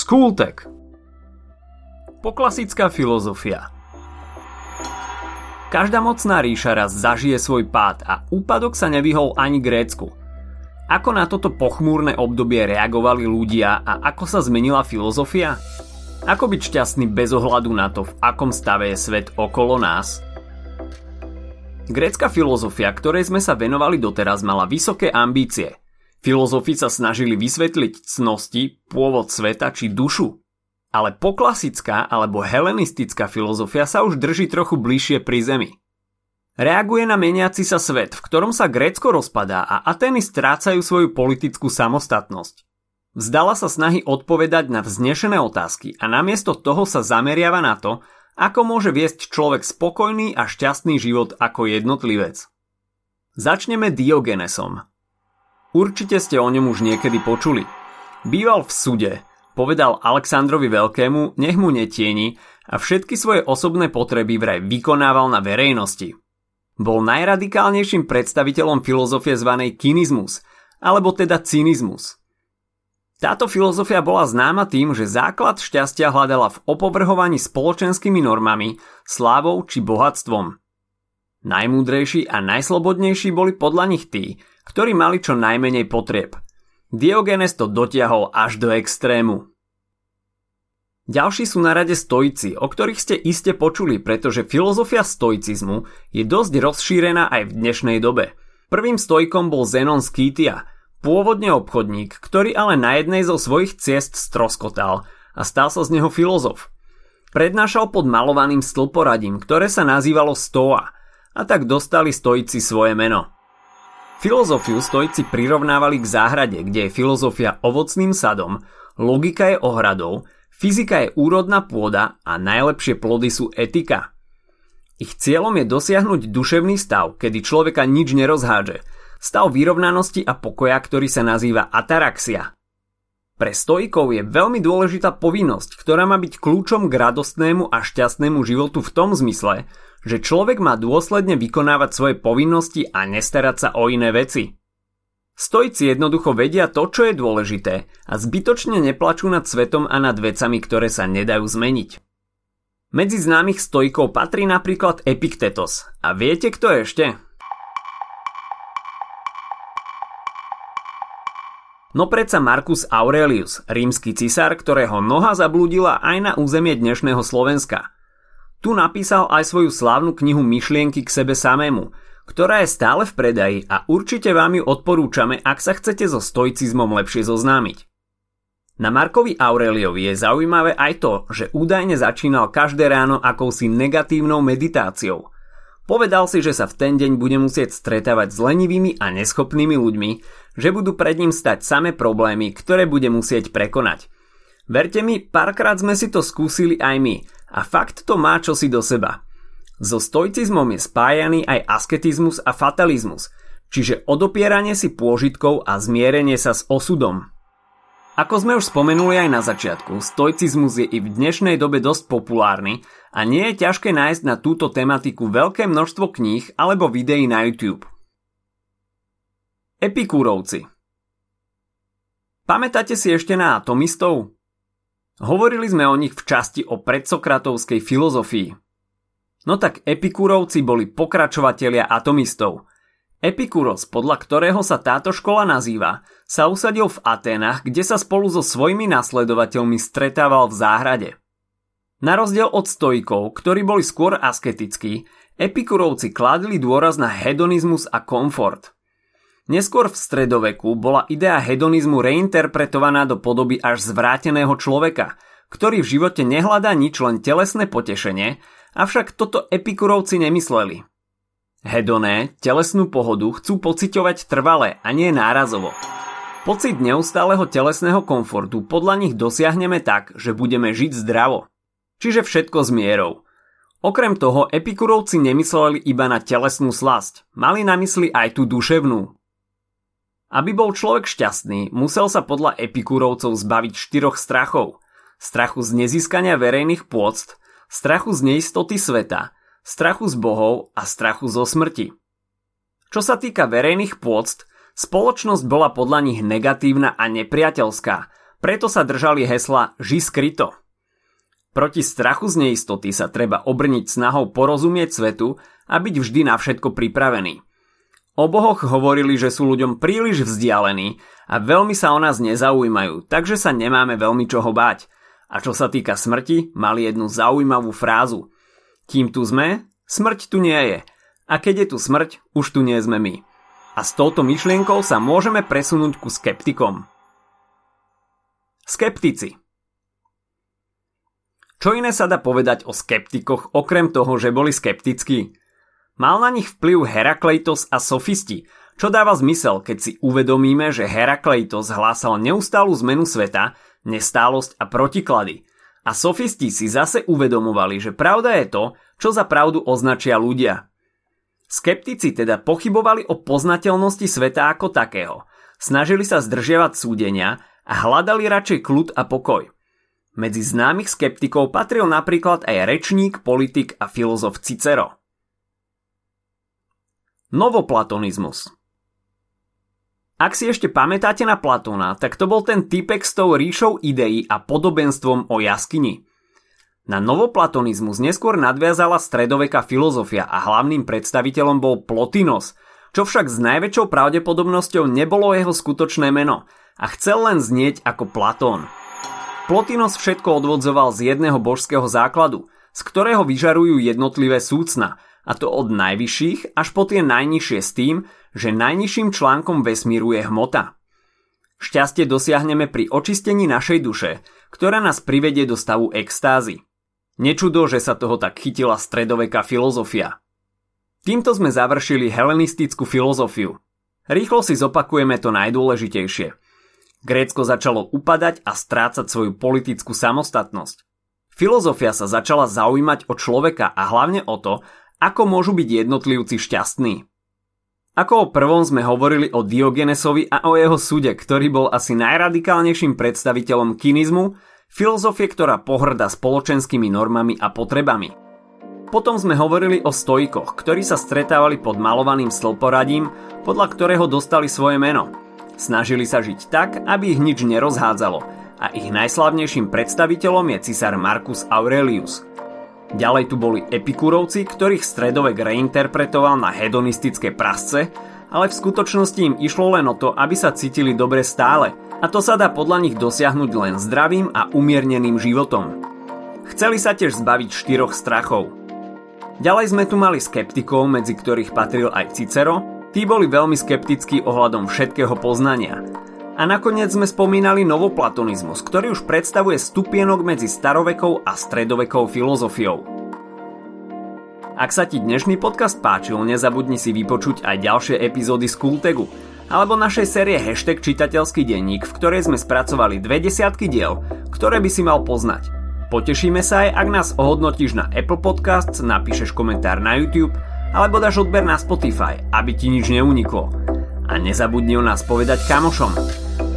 Skultek Poklasická filozofia Každá mocná ríša raz zažije svoj pád a úpadok sa nevyhol ani Grécku. Ako na toto pochmúrne obdobie reagovali ľudia a ako sa zmenila filozofia? Ako byť šťastný bez ohľadu na to, v akom stave je svet okolo nás? Grécka filozofia, ktorej sme sa venovali doteraz, mala vysoké ambície. Filozofi sa snažili vysvetliť cnosti, pôvod sveta či dušu. Ale poklasická alebo helenistická filozofia sa už drží trochu bližšie pri zemi. Reaguje na meniaci sa svet, v ktorom sa Grécko rozpadá a Atény strácajú svoju politickú samostatnosť. Vzdala sa snahy odpovedať na vznešené otázky a namiesto toho sa zameriava na to, ako môže viesť človek spokojný a šťastný život ako jednotlivec. Začneme Diogenesom. Určite ste o ňom už niekedy počuli. Býval v sude, Povedal Aleksandrovi Veľkému, nech mu netieni a všetky svoje osobné potreby vraj vykonával na verejnosti. Bol najradikálnejším predstaviteľom filozofie zvanej kinizmus, alebo teda cynizmus. Táto filozofia bola známa tým, že základ šťastia hľadala v opovrhovaní spoločenskými normami, slávou či bohatstvom. Najmúdrejší a najslobodnejší boli podľa nich tí, ktorí mali čo najmenej potrieb – Diogenes to dotiahol až do extrému. Ďalší sú na rade stoici, o ktorých ste iste počuli, pretože filozofia stoicizmu je dosť rozšírená aj v dnešnej dobe. Prvým stojkom bol Zenon Skytia, pôvodne obchodník, ktorý ale na jednej zo svojich ciest stroskotal a stal sa z neho filozof. Prednášal pod malovaným stĺporadím, ktoré sa nazývalo Stoa a tak dostali stoici svoje meno. Filozofiu stojci prirovnávali k záhrade, kde je filozofia ovocným sadom, logika je ohradou, fyzika je úrodná pôda a najlepšie plody sú etika. Ich cieľom je dosiahnuť duševný stav, kedy človeka nič nerozhádže, stav vyrovnanosti a pokoja, ktorý sa nazýva ataraxia. Pre stojkov je veľmi dôležitá povinnosť, ktorá má byť kľúčom k radostnému a šťastnému životu v tom zmysle, že človek má dôsledne vykonávať svoje povinnosti a nestarať sa o iné veci. Stojci jednoducho vedia to, čo je dôležité a zbytočne neplačú nad svetom a nad vecami, ktoré sa nedajú zmeniť. Medzi známych stojkov patrí napríklad Epiktetos. A viete, kto ešte? No predsa Marcus Aurelius, rímsky cisár, ktorého noha zablúdila aj na územie dnešného Slovenska. Tu napísal aj svoju slávnu knihu Myšlienky k sebe samému, ktorá je stále v predaji a určite vám ju odporúčame, ak sa chcete so stoicizmom lepšie zoznámiť. Na Markovi Aureliovi je zaujímavé aj to, že údajne začínal každé ráno akousi negatívnou meditáciou – Povedal si, že sa v ten deň bude musieť stretávať s lenivými a neschopnými ľuďmi, že budú pred ním stať samé problémy, ktoré bude musieť prekonať. Verte mi, párkrát sme si to skúsili aj my a fakt to má čosi do seba. So stoicizmom je spájaný aj asketizmus a fatalizmus, čiže odopieranie si pôžitkov a zmierenie sa s osudom. Ako sme už spomenuli aj na začiatku, stoicizmus je i v dnešnej dobe dosť populárny a nie je ťažké nájsť na túto tematiku veľké množstvo kníh alebo videí na YouTube. Epikúrovci Pamätáte si ešte na atomistov? Hovorili sme o nich v časti o predsokratovskej filozofii. No tak epikúrovci boli pokračovatelia atomistov – Epikuros, podľa ktorého sa táto škola nazýva, sa usadil v Aténach, kde sa spolu so svojimi nasledovateľmi stretával v záhrade. Na rozdiel od stojkov, ktorí boli skôr asketickí, epikurovci kládli dôraz na hedonizmus a komfort. Neskôr v stredoveku bola idea hedonizmu reinterpretovaná do podoby až zvráteného človeka, ktorý v živote nehľadá nič len telesné potešenie, avšak toto epikurovci nemysleli. Hedoné, telesnú pohodu chcú pociťovať trvale a nie nárazovo. Pocit neustáleho telesného komfortu podľa nich dosiahneme tak, že budeme žiť zdravo. Čiže všetko s mierou. Okrem toho epikurovci nemysleli iba na telesnú slasť, mali na mysli aj tú duševnú. Aby bol človek šťastný, musel sa podľa epikurovcov zbaviť štyroch strachov. Strachu z nezískania verejných pôct, strachu z neistoty sveta, strachu z bohov a strachu zo smrti. Čo sa týka verejných pôct, spoločnosť bola podľa nich negatívna a nepriateľská, Preto sa držali hesla Ži skryto. Proti strachu z neistoty sa treba obrniť snahou porozumieť svetu a byť vždy na všetko pripravený. O bohoch hovorili, že sú ľuďom príliš vzdialení a veľmi sa o nás nezaujímajú, takže sa nemáme veľmi čoho báť. A čo sa týka smrti, mali jednu zaujímavú frázu. Kým tu sme, smrť tu nie je. A keď je tu smrť, už tu nie sme my. A s touto myšlienkou sa môžeme presunúť ku skeptikom. Skeptici Čo iné sa dá povedať o skeptikoch, okrem toho, že boli skeptickí? Mal na nich vplyv Herakleitos a sofisti, čo dáva zmysel, keď si uvedomíme, že Herakleitos hlásal neustálu zmenu sveta, nestálosť a protiklady. A sofisti si zase uvedomovali, že pravda je to, čo za pravdu označia ľudia. Skeptici teda pochybovali o poznateľnosti sveta ako takého, snažili sa zdržiavať súdenia a hľadali radšej kľud a pokoj. Medzi známych skeptikov patril napríklad aj rečník, politik a filozof Cicero. Novoplatonizmus Ak si ešte pamätáte na Platóna, tak to bol ten typek s tou ríšou ideí a podobenstvom o jaskyni. Na novoplatonizmus neskôr nadviazala stredoveká filozofia a hlavným predstaviteľom bol Plotinos, čo však s najväčšou pravdepodobnosťou nebolo jeho skutočné meno a chcel len znieť ako Platón. Plotinos všetko odvodzoval z jedného božského základu, z ktorého vyžarujú jednotlivé súcna – a to od najvyšších až po tie najnižšie s tým, že najnižším článkom vesmíru je hmota. Šťastie dosiahneme pri očistení našej duše, ktorá nás privedie do stavu extázy. Nečudo, že sa toho tak chytila stredoveká filozofia. Týmto sme završili helenistickú filozofiu. Rýchlo si zopakujeme to najdôležitejšie. Grécko začalo upadať a strácať svoju politickú samostatnosť. Filozofia sa začala zaujímať o človeka a hlavne o to, ako môžu byť jednotlivci šťastní? Ako o prvom sme hovorili o Diogenesovi a o jeho súde, ktorý bol asi najradikálnejším predstaviteľom kinizmu, filozofie, ktorá pohrda spoločenskými normami a potrebami. Potom sme hovorili o stojkoch, ktorí sa stretávali pod malovaným stĺporadím, podľa ktorého dostali svoje meno. Snažili sa žiť tak, aby ich nič nerozhádzalo a ich najslavnejším predstaviteľom je cisár Marcus Aurelius – Ďalej tu boli epikurovci, ktorých stredovek reinterpretoval na hedonistické prasce, ale v skutočnosti im išlo len o to, aby sa cítili dobre stále a to sa dá podľa nich dosiahnuť len zdravým a umierneným životom. Chceli sa tiež zbaviť štyroch strachov. Ďalej sme tu mali skeptikov, medzi ktorých patril aj Cicero, tí boli veľmi skeptickí ohľadom všetkého poznania a nakoniec sme spomínali novoplatonizmus, ktorý už predstavuje stupienok medzi starovekou a stredovekou filozofiou. Ak sa ti dnešný podcast páčil, nezabudni si vypočuť aj ďalšie epizódy z Kultegu alebo našej série Hashtag čitateľský denník, v ktorej sme spracovali dve desiatky diel, ktoré by si mal poznať. Potešíme sa aj, ak nás ohodnotíš na Apple Podcasts, napíšeš komentár na YouTube alebo dáš odber na Spotify, aby ti nič neuniklo. A nezabudni o nás povedať kamošom.